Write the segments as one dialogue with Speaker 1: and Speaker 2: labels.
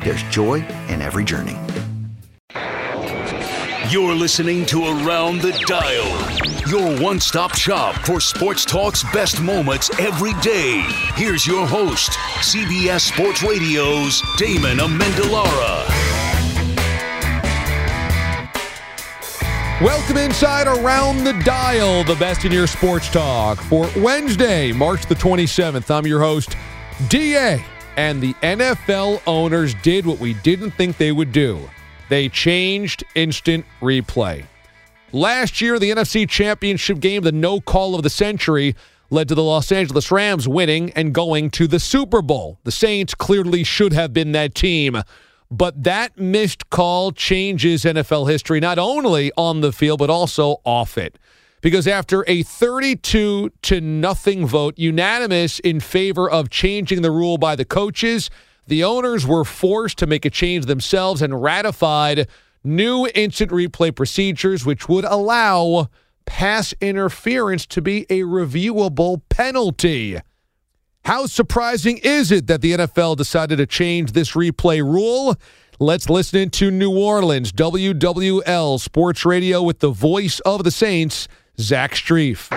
Speaker 1: there's joy in every journey.
Speaker 2: You're listening to Around the Dial, your one stop shop for sports talk's best moments every day. Here's your host, CBS Sports Radio's Damon Amendolara.
Speaker 3: Welcome inside Around the Dial, the best in your sports talk for Wednesday, March the 27th. I'm your host, DA, and the NFL owners did what we didn't think they would do they changed instant replay. Last year, the NFC Championship game, the no call of the century, led to the Los Angeles Rams winning and going to the Super Bowl. The Saints clearly should have been that team. But that missed call changes NFL history, not only on the field, but also off it. Because after a 32 to nothing vote, unanimous in favor of changing the rule by the coaches, the owners were forced to make a change themselves and ratified new instant replay procedures, which would allow pass interference to be a reviewable penalty. How surprising is it that the NFL decided to change this replay rule? Let's listen to New Orleans WWL Sports Radio with the voice of the Saints, Zach Strief.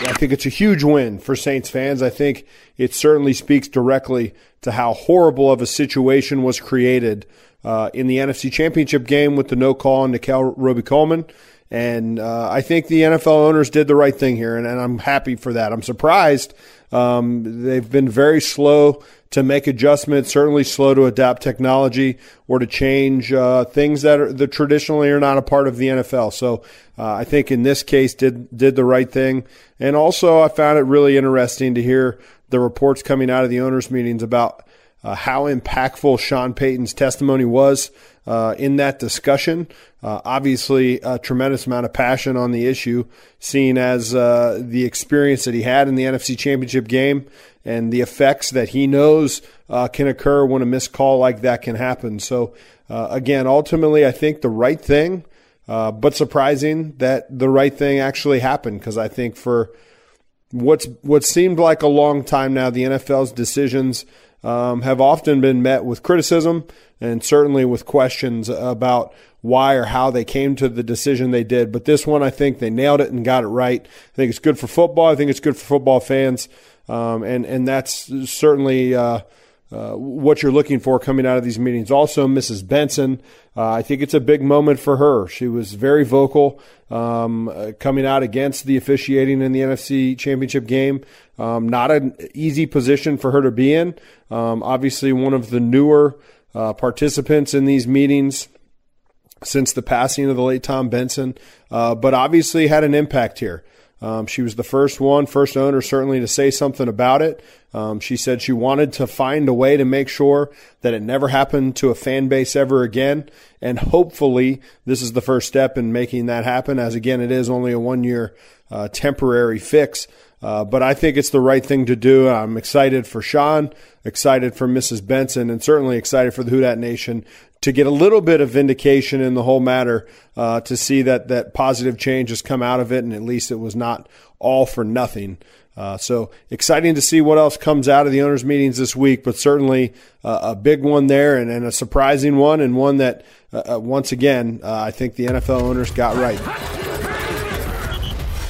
Speaker 4: I think it's a huge win for Saints fans. I think it certainly speaks directly to how horrible of a situation was created uh, in the NFC Championship game with the no call on Nickell Robey-Coleman. And uh, I think the NFL owners did the right thing here, and, and I'm happy for that. I'm surprised. Um, they've been very slow to make adjustments, certainly slow to adapt technology or to change uh, things that are traditionally are not a part of the NFL. So uh, I think in this case did did the right thing, and also I found it really interesting to hear the reports coming out of the owners' meetings about uh, how impactful Sean Payton's testimony was uh, in that discussion. Uh, obviously, a tremendous amount of passion on the issue, seen as uh, the experience that he had in the NFC Championship game and the effects that he knows uh, can occur when a missed call like that can happen. So, uh, again, ultimately, I think the right thing, uh, but surprising that the right thing actually happened because I think for what's what seemed like a long time now, the NFL's decisions um, have often been met with criticism and certainly with questions about why or how they came to the decision they did. But this one, I think they nailed it and got it right. I think it's good for football. I think it's good for football fans, um, and and that's certainly. Uh, uh, what you're looking for coming out of these meetings. Also, Mrs. Benson, uh, I think it's a big moment for her. She was very vocal um, uh, coming out against the officiating in the NFC Championship game. Um, not an easy position for her to be in. Um, obviously, one of the newer uh, participants in these meetings since the passing of the late Tom Benson, but obviously had an impact here. Um, she was the first one, first owner certainly to say something about it. Um, she said she wanted to find a way to make sure that it never happened to a fan base ever again. And hopefully, this is the first step in making that happen, as again, it is only a one year uh, temporary fix. Uh, but I think it's the right thing to do. I'm excited for Sean, excited for Mrs. Benson, and certainly excited for the Who Dat Nation to get a little bit of vindication in the whole matter, uh, to see that that positive change has come out of it, and at least it was not all for nothing. Uh, so exciting to see what else comes out of the owners' meetings this week, but certainly uh, a big one there and, and, a surprising one, and one that uh, once again I think the NFL owners got right.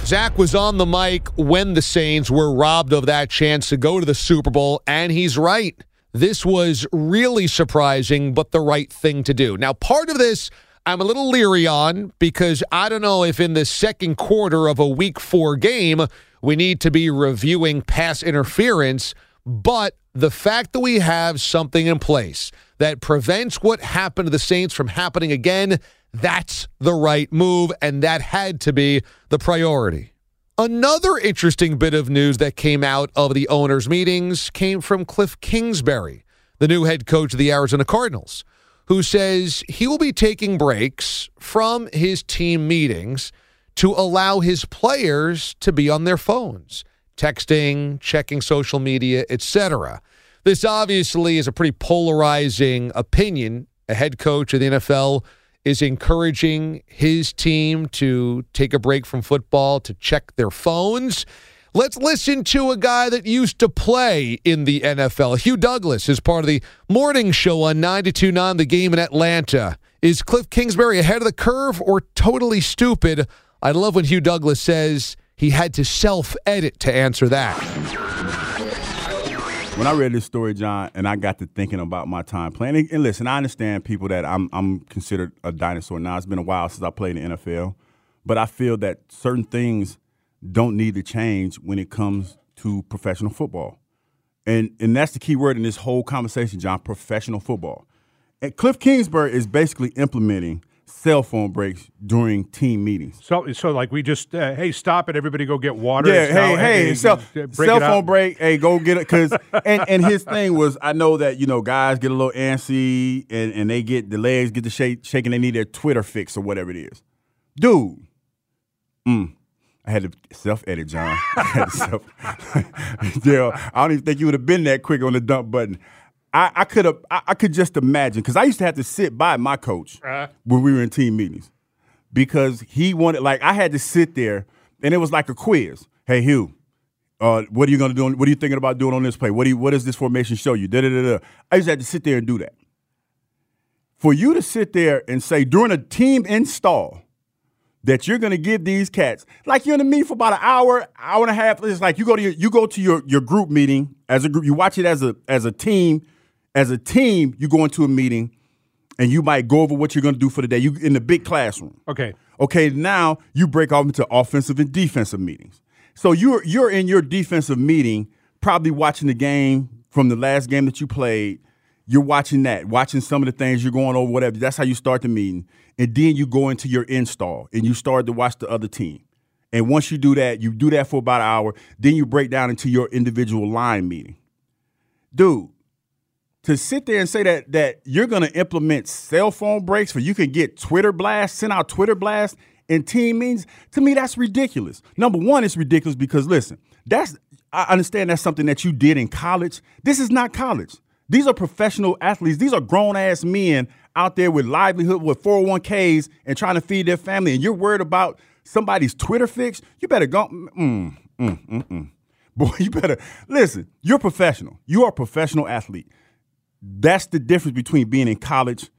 Speaker 3: Zach was on the mic when the Saints were robbed of that chance to go to the Super Bowl, and he's right. this was really surprising, but the right thing to do. Now, part of this I'm a little leery on because I don't know if in the second quarter of a week four game, we need to be reviewing pass interference. But the fact that we have something in place that prevents what happened to the Saints from happening again, that's the right move. And that had to be the priority. Another interesting bit of news that came out of the owners' meetings came from Cliff Kingsbury, the new head coach of the Arizona Cardinals, who says he will be taking breaks from his team meetings to allow his players to be on their phones, texting, checking social media, etc. This obviously is a pretty polarizing opinion. A head coach of the NFL is encouraging his team to take a break from football to check their phones. Let's listen to a guy that used to play in the NFL. Hugh Douglas is part of the morning show on 92.9 The Game in Atlanta. Is Cliff Kingsbury ahead of the curve or totally stupid? I love when Hugh Douglas says he had to self edit to answer that.
Speaker 5: When I read this story, John, and I got to thinking about my time playing, and listen, I understand people that I'm, I'm considered a dinosaur now. It's been a while since I played in the NFL, but I feel that certain things don't need to change when it comes to professional football. And, and that's the key word in this whole conversation, John professional football. And Cliff Kingsbury is basically implementing cell phone breaks during team meetings.
Speaker 6: So, so like we just, uh, hey, stop it, everybody go get water.
Speaker 5: Yeah, hey, hey,
Speaker 6: and-
Speaker 5: cell, cell
Speaker 6: up.
Speaker 5: phone break. Hey, go get it. Cause and and his thing was, I know that you know guys get a little antsy and and they get the legs get the shake shaking. They need their Twitter fix or whatever it is. Dude, mm, I had to self edit, John. I had to self. yeah, I don't even think you would have been that quick on the dump button. I, I could have. I, I could just imagine because I used to have to sit by my coach when we were in team meetings because he wanted like I had to sit there and it was like a quiz. Hey Hugh, uh, what are you gonna do? on- What are you thinking about doing on this play? What do you, what does this formation show you? Da da da da. I used to have to sit there and do that. For you to sit there and say during a team install that you're gonna give these cats like you're in a meeting for about an hour, hour and a half. It's like you go to your you go to your your group meeting as a group. You watch it as a as a team. As a team, you go into a meeting and you might go over what you're gonna do for the day. You in the big classroom.
Speaker 6: Okay.
Speaker 5: Okay, now you break off into offensive and defensive meetings. So you're you're in your defensive meeting, probably watching the game from the last game that you played. You're watching that, watching some of the things you're going over, whatever. That's how you start the meeting. And then you go into your install and you start to watch the other team. And once you do that, you do that for about an hour, then you break down into your individual line meeting. Dude, to sit there and say that that you're going to implement cell phone breaks for you can get Twitter blasts, send out Twitter blasts in team meetings, to me that's ridiculous. Number one, it's ridiculous because listen, that's I understand that's something that you did in college. This is not college. These are professional athletes. These are grown ass men out there with livelihood, with 401ks, and trying to feed their family. And you're worried about somebody's Twitter fix. You better go. Mm, mm, mm, mm. Boy, you better listen. You're professional. You are a professional athlete that's the difference between being in college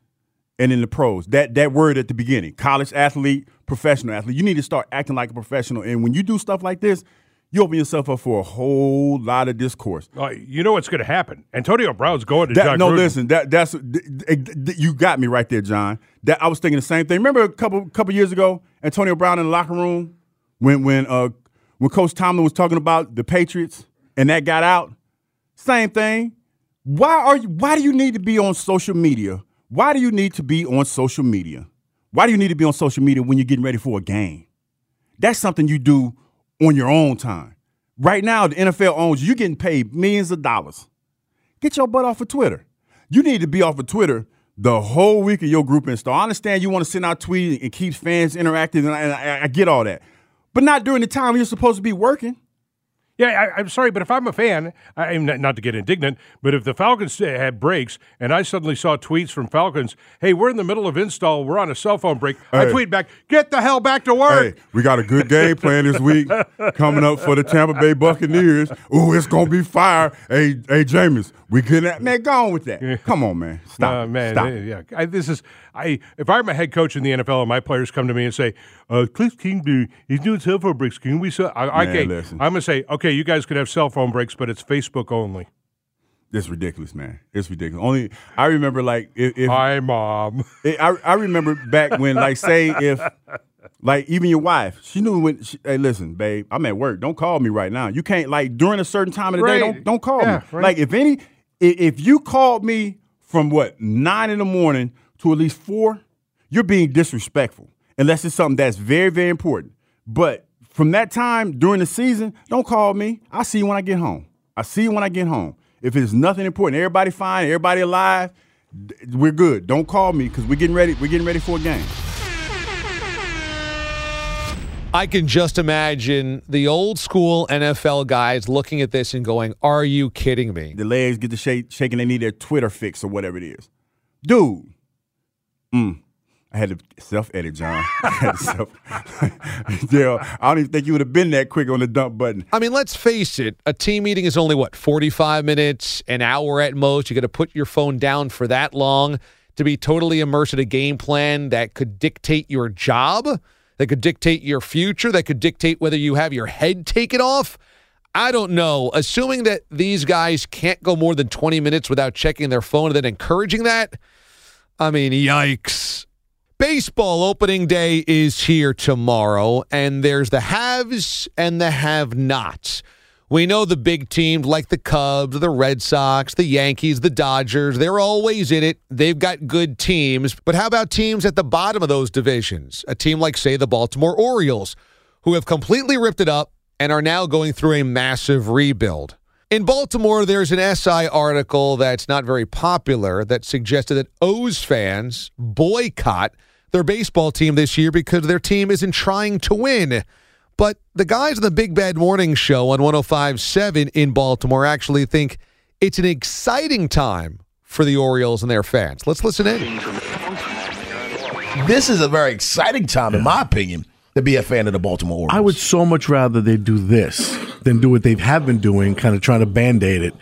Speaker 5: and in the pros. That that word at the beginning, college athlete, professional athlete. You need to start acting like a professional. And when you do stuff like this, you open yourself up for a whole lot of discourse.
Speaker 6: Uh, you know what's going to happen. Antonio Brown's going to
Speaker 5: That,
Speaker 6: John
Speaker 5: no,
Speaker 6: Gruden.
Speaker 5: listen. That that's th- th- th- you got me right there, John. That I was thinking the same thing. Remember a couple couple years ago, Antonio Brown in the locker room when when uh when Coach Tomlin was talking about the Patriots and that got out. Same thing. Why are you? Why do you need to be on social media? Why do you need to be on social media? Why do you need to be on social media when you're getting ready for a game? That's something you do on your own time. Right now, the NFL owns you. You're getting paid millions of dollars. Get your butt off of Twitter. You need to be off of Twitter the whole week of your group install. I understand you want to send out tweets and keep fans interactive, and I, I- I get all that. But not during the time you're supposed to be working.
Speaker 6: Yeah, I, I'm sorry, but if I'm a fan, I, am not, not to get indignant, but if the Falcons had breaks and I suddenly saw tweets from Falcons, hey, we're in the middle of install, we're on a cell phone break, I tweet back, get the hell back to work.
Speaker 5: Hey, we got a good game plan this week coming up for the Tampa Bay Buccaneers. Ooh, it's gonna be fire. Hey, hey, Jameis, we good at man. Go on with that. Come on, man. Stop.
Speaker 6: Uh, man,
Speaker 5: Stop. it.
Speaker 6: yeah. I, this is I. If I'm a head coach in the NFL and my players come to me and say, uh, "Cliff Kingsbury, he's doing cell phone breaks. Can we?" So, I,
Speaker 5: Man,
Speaker 6: okay,
Speaker 5: listen.
Speaker 6: I'm gonna say, okay, you guys can have cell phone breaks, but it's Facebook only.
Speaker 5: It's ridiculous, man. It's ridiculous. Only I remember like if, if
Speaker 6: Hi, mom.
Speaker 5: it- I I remember back when like say if like even your wife, she knew when. She, hey, listen, babe, I'm at work. Don't call me right now. You can't like during a certain time of the day. Don't don't call
Speaker 6: Yeah,
Speaker 5: me.
Speaker 6: right.
Speaker 5: Like if any, if you called me from what nine in the morning to at least four, you're being disrespectful. Unless it's something that's very very important. But from that time during the season, don't call me. I see you when I get home. I see you when I get home. If it's nothing important, everybody fine, everybody alive, we're good. Don't call me because we're getting ready. We're getting ready for a game.
Speaker 3: I can just imagine the old school NFL guys looking at this and going, Are you kidding me?
Speaker 5: The legs get the shake, shaking. They need their Twitter fix or whatever it is. Dude, mm, I had to self edit, John. I had to self. yeah, I don't even think you would have been that quick on the dump button.
Speaker 3: I mean, let's face it, a team meeting is only what, 45 minutes, an hour at most. You got to put your phone down for that long to be totally immersed in a game plan that could dictate your job, that could dictate your future, that could dictate whether you have your head taken off. I don't know. Assuming that these guys can't go more than 20 minutes without checking their phone and then encouraging that, I mean, yikes. Baseball opening day is here tomorrow, and there's the haves and the have nots. We know the big teams like the Cubs, the Red Sox, the Yankees, the Dodgers, they're always in it. They've got good teams. But how about teams at the bottom of those divisions? A team like, say, the Baltimore Orioles, who have completely ripped it up and are now going through a massive rebuild. In Baltimore, there's an SI article that's not very popular that suggested that O's fans boycott their baseball team this year because their team isn't trying to win. But the guys on the Big Bad Morning Show on 105.7 in Baltimore actually think it's an exciting time for the Orioles and their fans. Let's listen in.
Speaker 7: This is a very exciting time, in my opinion, to be a fan of the Baltimore Orioles.
Speaker 8: I would so much rather they do this than do what they have been doing, kind of trying to band aid it.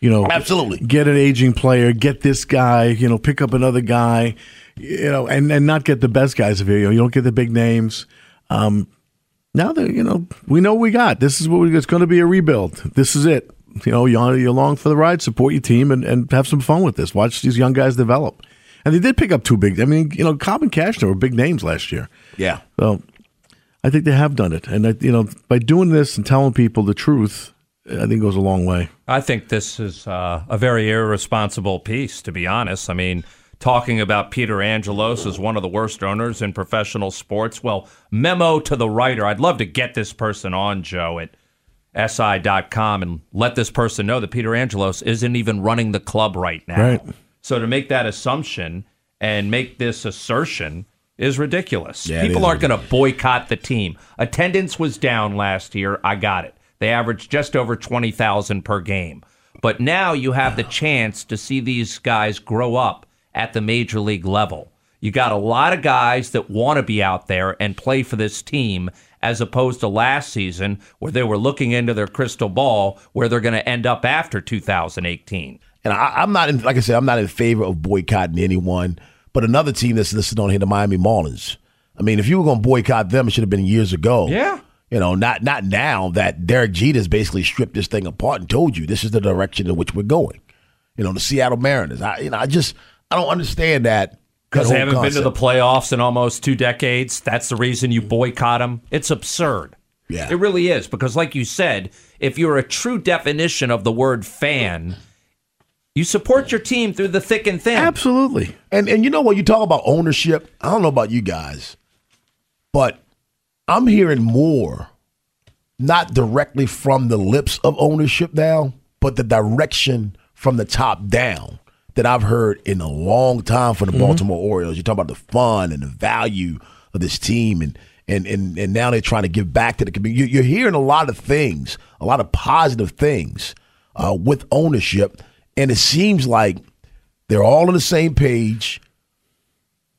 Speaker 8: You know,
Speaker 7: Absolutely.
Speaker 8: Get an aging player, get this guy, you know, pick up another guy, you know, and, and not get the best guys of here. You know, you don't get the big names. Um, now that you know, we know what we got. This is what we, it's going to be a rebuild. This is it. You know, you're, you're along for the ride. Support your team and, and have some fun with this. Watch these young guys develop. And they did pick up two big. I mean, you know, Cobb and Cashner were big names last year.
Speaker 7: yeah.
Speaker 8: So I think they have done it, and I, you know, by doing this and telling people the truth, I think goes a long way.
Speaker 9: I think this is uh, a very irresponsible piece, to be honest. I mean, talking about Peter Angelos as one of the worst owners in professional sports. Well, memo to the writer. I'd love to get this person on, Joe, at SI.com and let this person know that Peter Angelos isn't even running the club right now.
Speaker 8: Right.
Speaker 9: So to make that assumption and make this assertion is ridiculous.
Speaker 7: Yeah,
Speaker 9: People aren't going to boycott the team. Attendance was down last year. I got it. They averaged just over 20,000 per game. But now you have the chance to see these guys grow up at the major league level. You got a lot of guys that want to be out there and play for this team as opposed to last season where they were looking into their crystal ball where they're going to end up after 2018.
Speaker 7: And I, I'm not, in, like I said, I'm not in favor of boycotting anyone. But another team that's listed on here, the Miami Marlins. I mean, if you were going to boycott them, it should have been years ago.
Speaker 9: Yeah.
Speaker 7: You know, not not now that Derek Jeter's basically stripped this thing apart and told you this is the direction in which we're going. You know, the Seattle Mariners. I, you know, I just I don't understand that.
Speaker 9: Because they haven't been to the playoffs in almost two decades. That's the reason you boycott them. It's absurd.
Speaker 7: Yeah.
Speaker 9: It really is. Because, like you said, if you're a true definition of the word fan, you support your team through the thick and thin.
Speaker 8: Absolutely.
Speaker 7: And and you know what you talk about ownership. I don't know about you guys, but I'm hearing more, not directly from the lips of ownership now, but the direction from the top down that I've heard in a long time from the Baltimore Orioles. You talk about the fun and the value of this team, and and and and now they're trying to give back to the community. You- You're hearing a lot of things, a lot of positive things uh, with ownership, and it seems like they're all on the same page.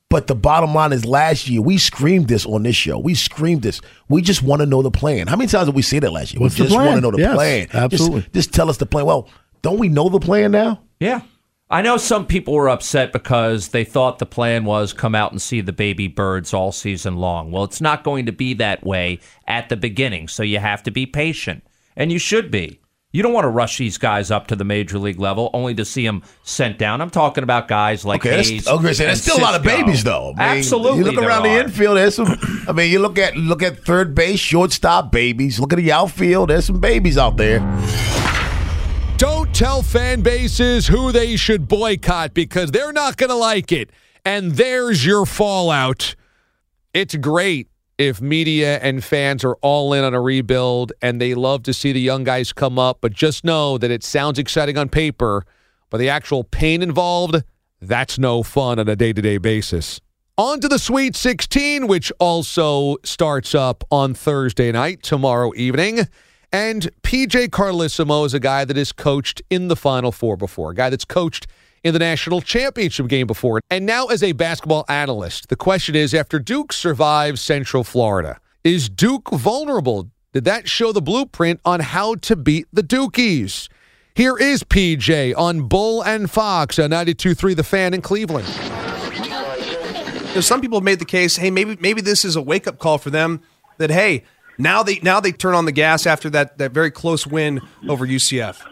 Speaker 7: But the bottom line is last year, we screamed this on this show. We screamed this. We just want to know the plan. How many times did we say that last year?
Speaker 8: What's
Speaker 7: we just want to know the
Speaker 8: Yes,
Speaker 7: plan. Just-
Speaker 8: absolutely.
Speaker 7: Just, tell us the plan. Well, don't we know the plan now?
Speaker 9: Yeah. I know some people were upset because they thought the plan was come out and see the baby birds all season long. Well, it's not going to be that way at the beginning, so you have to be patient. And you should be. You don't want to rush these guys up to the major league level only to see them sent down. I'm talking about guys like
Speaker 7: Okay, that's, okay,
Speaker 9: and
Speaker 7: still a lot of babies though. I mean,
Speaker 9: Absolutely,
Speaker 7: You look around the infield. There's some. I mean, you look at look at third base, shortstop, babies. Look at the outfield. There's some babies out there.
Speaker 3: Tell fan bases who they should boycott because they're not going to like it. And there's your fallout. It's great if media and fans are all in on a rebuild and they love to see the young guys come up, but just know that it sounds exciting on paper, but the actual pain involved, that's no fun on a day to day basis. On to the Sweet 16, which also starts up on Thursday night, tomorrow evening. And PJ Carlesimo is a guy that has coached in the Final Four before, a guy that's coached in the national championship game before. And now, as a basketball analyst, the question is after Duke survives Central Florida, is Duke vulnerable? Did that show the blueprint on how to beat the Dukies? Here is PJ on Bull and Fox on 92.3 The Fan in Cleveland.
Speaker 10: you know, some people have made the case, hey, maybe maybe this is a wake up call for them that hey, now they now they turn on the gas after that that very close win over UCF.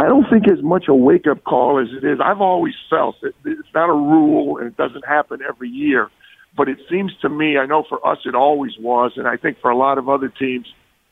Speaker 11: I don't think as much a wake up call as it is. I've always felt that it's not a rule and it doesn't happen every year. But it seems to me, I know for us it always was, and I think for a lot of other teams,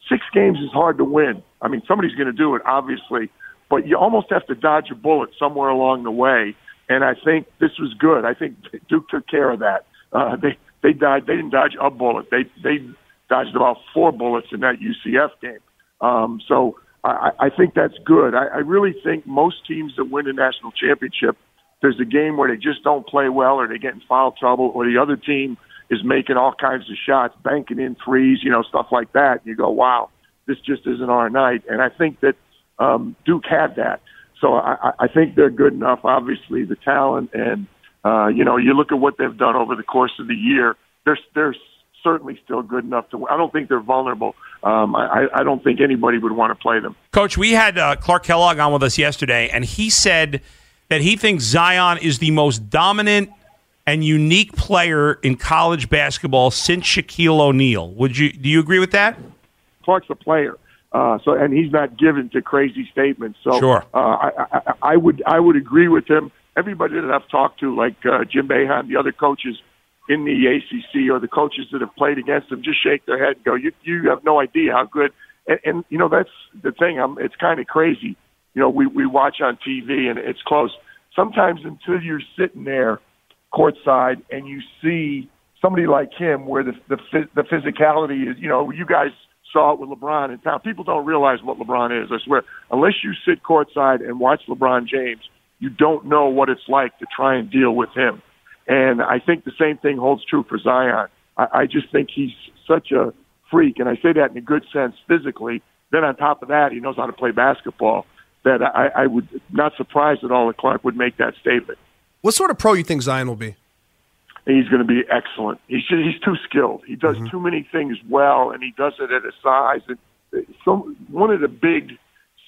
Speaker 11: six games is hard to win. I mean, somebody's going to do it, obviously, but you almost have to dodge a bullet somewhere along the way. And I think this was good. I think Duke took care of that. Uh, they they died. They didn't dodge a bullet. They they dodged about four bullets in that UCF game. Um, so I, I think that's good. I, I really think most teams that win a national championship, there's a game where they just don't play well, or they get in foul trouble, or the other team is making all kinds of shots, banking in threes, you know, stuff like that. And you go, wow, this just isn't our night. And I think that um, Duke had that. So I, I- think they're good enough. Obviously, the talent, and uh, you know, you look at what they've done over the course of the year. They're they're certainly still good enough to. I don't think they're vulnerable. Um, I, I don't think anybody would want to play them.
Speaker 12: Coach, we had uh, Clark Kellogg on with us yesterday, and he said that he thinks Zion is the most dominant and unique player in college basketball since Shaquille O'Neal. Would you do you agree with that?
Speaker 11: Clark's a player, uh, so and he's not given to crazy statements. So
Speaker 12: Sure.
Speaker 11: uh, I, I, I would I would agree with him. Everybody that I've talked to, like uh, Jim Boeheim, the other coaches in the ACC, or the coaches that have played against them just shake their head and go, "You you have no idea how good." And, and you know that's the thing. I'm, it's kind of crazy. You know, we we watch on TV and it's close. Sometimes until you're sitting there courtside and you see somebody like him, where the the, the physicality is, you know, you guys saw it with LeBron in town. People don't realize what LeBron is. I swear, unless you sit courtside and watch LeBron James, you don't know what it's like to try and deal with him. And I think the same thing holds true for Zion. I, I just think he's such a freak, and I say that in a good sense physically. Then on top of that, he knows how to play basketball. That I, I would not surprised at all that Clark would make that statement.
Speaker 10: What sort of pro you think Zion will be?
Speaker 11: He's going to be excellent. He's he's too skilled. He does mm-hmm. too many things well, and he does it at a size. And so one of the big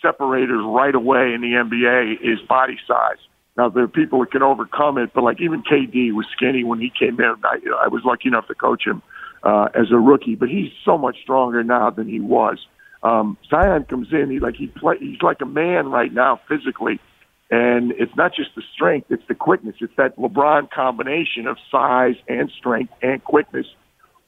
Speaker 11: separators right away in the NBA is body size. Now there are people that can overcome it, but like even KD was skinny when he came in. I, I was lucky enough to coach him uh, as a rookie, but he's so much stronger now than he was. Um, Zion comes in, he like he play, he's like a man right now physically, and it's not just the strength, it's the quickness. It's that LeBron combination of size and strength and quickness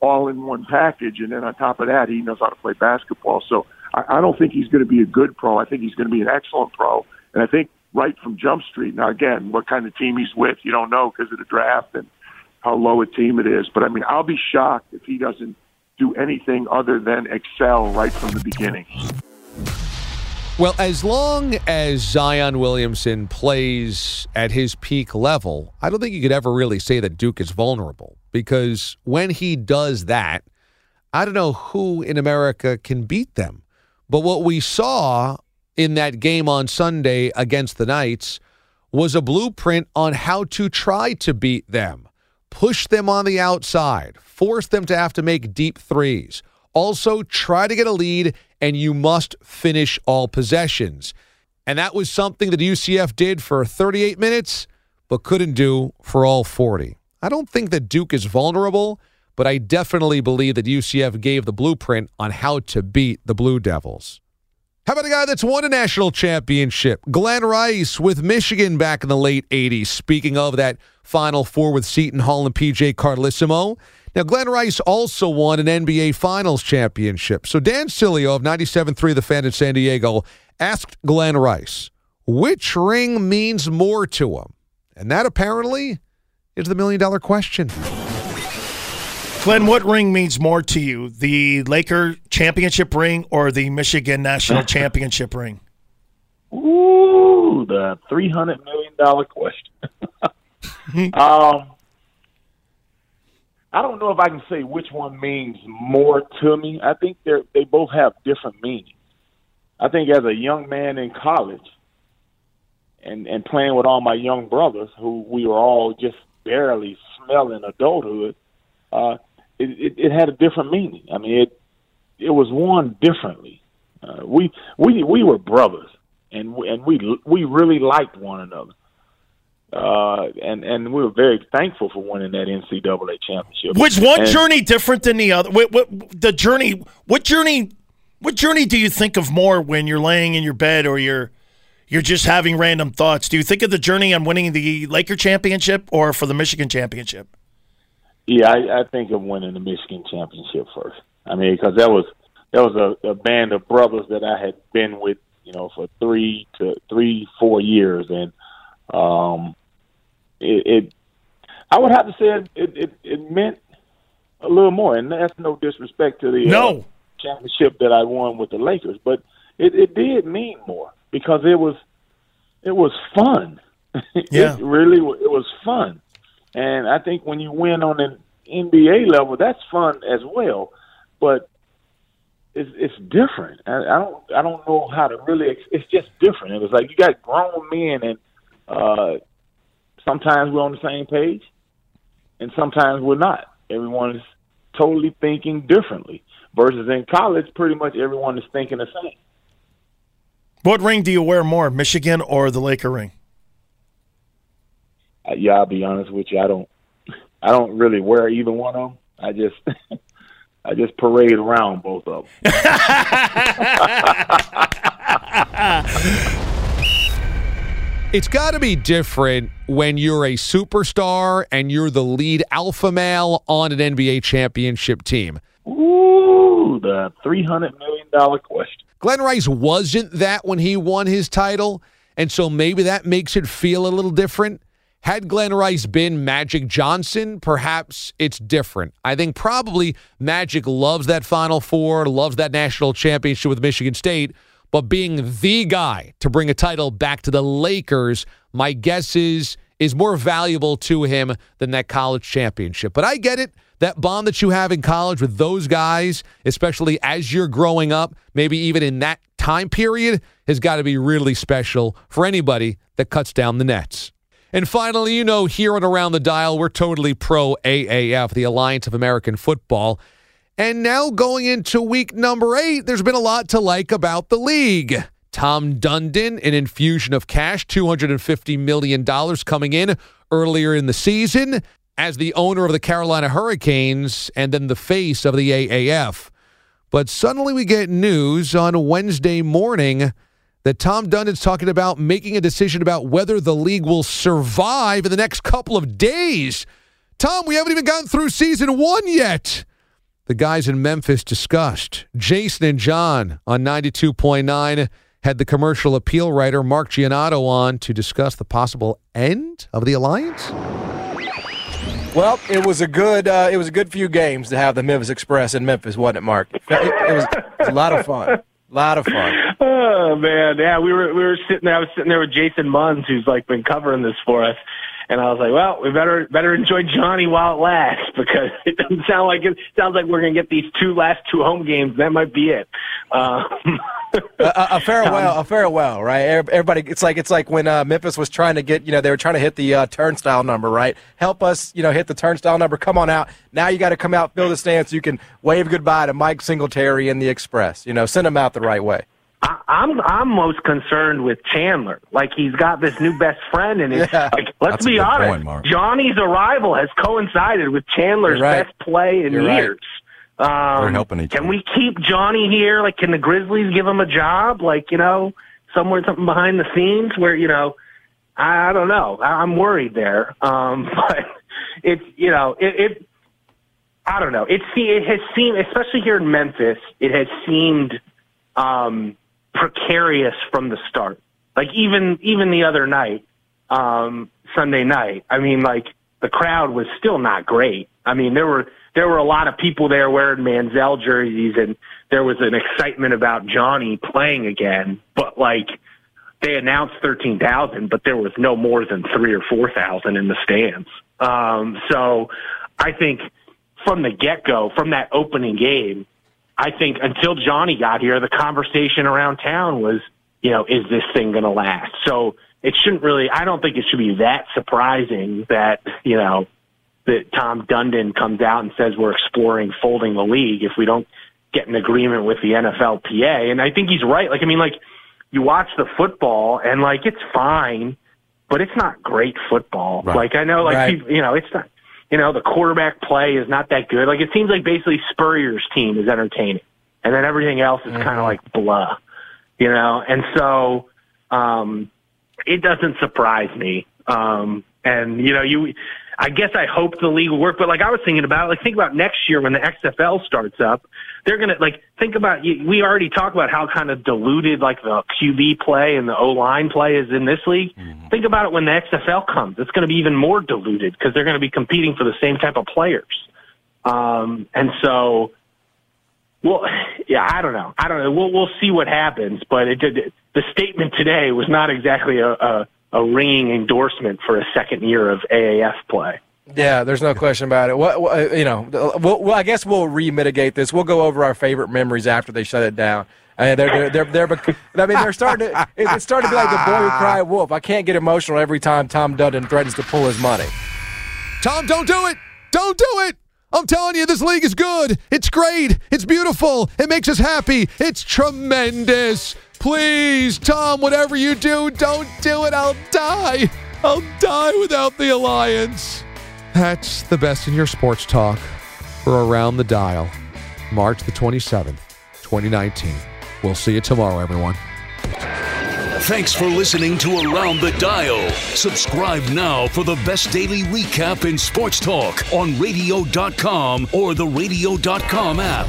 Speaker 11: all in one package. And then on top of that, he knows how to play basketball. So I, I don't think he's going to be a good pro. I think he's going to be an excellent pro. And I think right from Jump Street. Now, again, what kind of team he's with, you don't know because of the draft and how low a team it is. But I mean, I'll be shocked if he doesn't do anything other than excel right from the beginning.
Speaker 3: Well, as long as Zion Williamson plays at his peak level, I don't think you could ever really say that Duke is vulnerable because when he does that, I don't know who in America can beat them. But what we saw in that game on Sunday against the Knights was a blueprint on how to try to beat them. Push them on the outside, force them to have to make deep threes. Also, try to get a lead, and you must finish all possessions. And that was something that UCF did for 38 minutes, but couldn't do for all 40. I don't think that Duke is vulnerable, but I definitely believe that UCF gave the blueprint on how to beat the Blue Devils. How about a guy that's won a national championship? Glen Rice with Michigan back in the late 80s. Speaking of that Final Four with Seton Hall and PJ Carlesimo. Now, Glen Rice also won an NBA Finals championship. So Dan Sileo of 97.3 The Fan in San Diego asked Glen Rice, which ring means more to him? And that apparently is the million dollar question.
Speaker 13: Glen, what ring means more to you, the Laker championship ring or the Michigan national championship ring?
Speaker 14: Ooh, the three hundred million dollar question. um, I don't know if I can say which one means more to me. I think they they both have different meanings. I think as a young man in college, and and playing with all my young brothers, who we were all just barely smelling adulthood, uh, it, it, it had a different meaning. I mean, it it was worn differently. Uh, we we we were brothers, and and we we really liked one another. Uh, and and we were very thankful for winning that NCAA championship.
Speaker 13: Was one
Speaker 14: and,
Speaker 13: journey different than the other? What, what, the journey? What journey? What journey do you think of more when you're laying in your bed or you're you're just having random thoughts? Do you think of the journey on winning the Laker championship or for the Michigan championship?
Speaker 14: Yeah, I, I think of winning the Michigan championship first. I mean, because that was that was a, a band of brothers that I had been with, you know, for three to three, four years, and um, it, it I would have to say it, it, it meant a little more, and that's no disrespect to the
Speaker 13: no.
Speaker 14: Uh, championship that I won with the Lakers, but it, it did mean more because it was it was fun.
Speaker 13: Yeah.
Speaker 14: it really it was fun. And I think when you win on an NBA level, that's fun as well. But it's it's different. I, I don't I don't know how to really. It's just different. It was like you got grown men, and uh, sometimes we're on the same page, and sometimes we're not. Everyone is totally thinking differently. Versus in college, pretty much everyone is thinking the same.
Speaker 13: What ring do you wear more, Michigan or the Laker ring?
Speaker 14: Yeah, I'll be honest with you. I don't, I don't really wear either one of them. I just, I just parade around both of them.
Speaker 3: It's got to be different when you're a superstar and you're the lead alpha male on an NBA championship team.
Speaker 14: Ooh, the three hundred million dollar question.
Speaker 3: Glen Rice wasn't that when he won his title, and so maybe that makes it feel a little different. Had Glen Rice been Magic Johnson, perhaps it's different. I think probably Magic loves that Final Four, loves that national championship with Michigan State, but being the guy to bring a title back to the Lakers, my guess is is more valuable to him than that college championship. But I get it. That bond that you have in college with those guys, especially as you're growing up, maybe even in that time period, has got to be really special for anybody that cuts down the nets. And finally, you know, here and around the dial, we're totally pro AAF, the Alliance of American Football. And now going into week number eight, there's been a lot to like about the league. Tom Dundon, an infusion of cash, $250 million coming in earlier in the season as the owner of the Carolina Hurricanes and then the face of the AAF. But suddenly we get news on Wednesday morning that Tom Dundon's talking about making a decision about whether the league will survive in the next couple of days. Tom, we haven't even gotten through season one yet. The guys in Memphis discussed. Jason and John on 92.9 had the commercial appeal writer Mark Giannotto on to discuss the possible end of the alliance.
Speaker 15: Well, it was a good uh, it was a good few games to have the Memphis Express in Memphis, wasn't it, Mark? It, it was a lot of fun. A lot of fun.
Speaker 16: Oh man, yeah, we were we were sitting there. I was sitting there with Jason Munz, who's like been covering this for us, and I was like, well, we better better enjoy Johnny while it lasts because it doesn't sound like it sounds like we're gonna get these two last two home games. That might be it. Um,
Speaker 15: a, a, farewell, a farewell, right? Everybody, it's like it's like when uh, Memphis was trying to get, you know, they were trying to hit the uh, turnstile number, right? Help us, you know, hit the turnstile number. Come on out. Now you got to come out, fill the stands. So you can wave goodbye to Mike Singletary and the Express. You know, send them out the right way.
Speaker 16: I, I'm I'm most concerned with Chandler. Like he's got this new best friend, and it's
Speaker 15: Yeah.
Speaker 16: like let's
Speaker 15: That's
Speaker 16: be honest,
Speaker 15: point,
Speaker 16: Johnny's arrival has coincided with Chandler's
Speaker 15: right.
Speaker 16: best play in
Speaker 15: You're right.
Speaker 16: years. Um,
Speaker 17: We're helping each
Speaker 16: Can we keep Johnny here? Like, can the Grizzlies give him a job? Like, you know, somewhere something behind the scenes where you know, I, I don't know. I, I'm worried there. Um, but it's you know, it. it I don't know. It see it has seemed, especially here in Memphis, it has seemed um, precarious from the start. Like even even the other night, um, Sunday night. I mean, like the crowd was still not great. I mean, there were there were a lot of people there wearing Manziel jerseys, and there was an excitement about Johnny playing again. But like they announced thirteen thousand, but there was no more than three or four thousand in the stands. Um, so I think from the get go, from that opening game, I think until Johnny got here, the conversation around town was, you know, is this thing going to last? So it shouldn't really, I don't think it should be that surprising that, you know, that Tom Dundon comes out and says we're exploring folding the league if we don't get an agreement with the NFLPA. And I think he's right. Like, I mean, like, you watch the football and, like, it's fine, but it's not great football.
Speaker 18: Right.
Speaker 16: Like, I know, like,
Speaker 18: Right.
Speaker 16: people, you know, it's not, you know, the quarterback play is not that good. Like, it seems like basically Spurrier's team is entertaining, and then everything else is kind of like blah, you know? And so, um, it doesn't surprise me. Um, and you know, you, I guess I hope the league will work, but like I was thinking about, like think about next year when the XFL starts up, they're gonna like think about. We already talked about how kind of diluted like the QB play and the O line play is in this league. Think about it when the XFL comes; it's going to be even more diluted because they're going to be competing for the same type of players. Um, and so, well, yeah, I don't know. I don't know. We'll we'll see what happens. But it did. The statement today was not exactly a, a a ringing endorsement for a second year of AAF play.
Speaker 15: Yeah, there's no question about it. What, what you know, we'll, well, I guess we'll re-mitigate this. We'll go over our favorite memories after they shut it down. And they're, they're, they're, they're, I mean, they're starting to, it's starting to be like the boy who cried wolf. I can't get emotional every time Tom Dundon threatens to pull his money.
Speaker 3: Tom, don't do it. Don't do it. I'm telling you, this league is good. It's great. It's beautiful. It makes us happy. It's tremendous. Please, Tom, whatever you do, don't do it. I'll die. I'll die without the alliance. That's the best in your sports talk for Around the Dial, March the 27th, 2019. We'll see you tomorrow, everyone.
Speaker 2: Thanks for listening to Around the Dial. Subscribe now for the best daily recap in sports talk on radio.com or the radio.com app.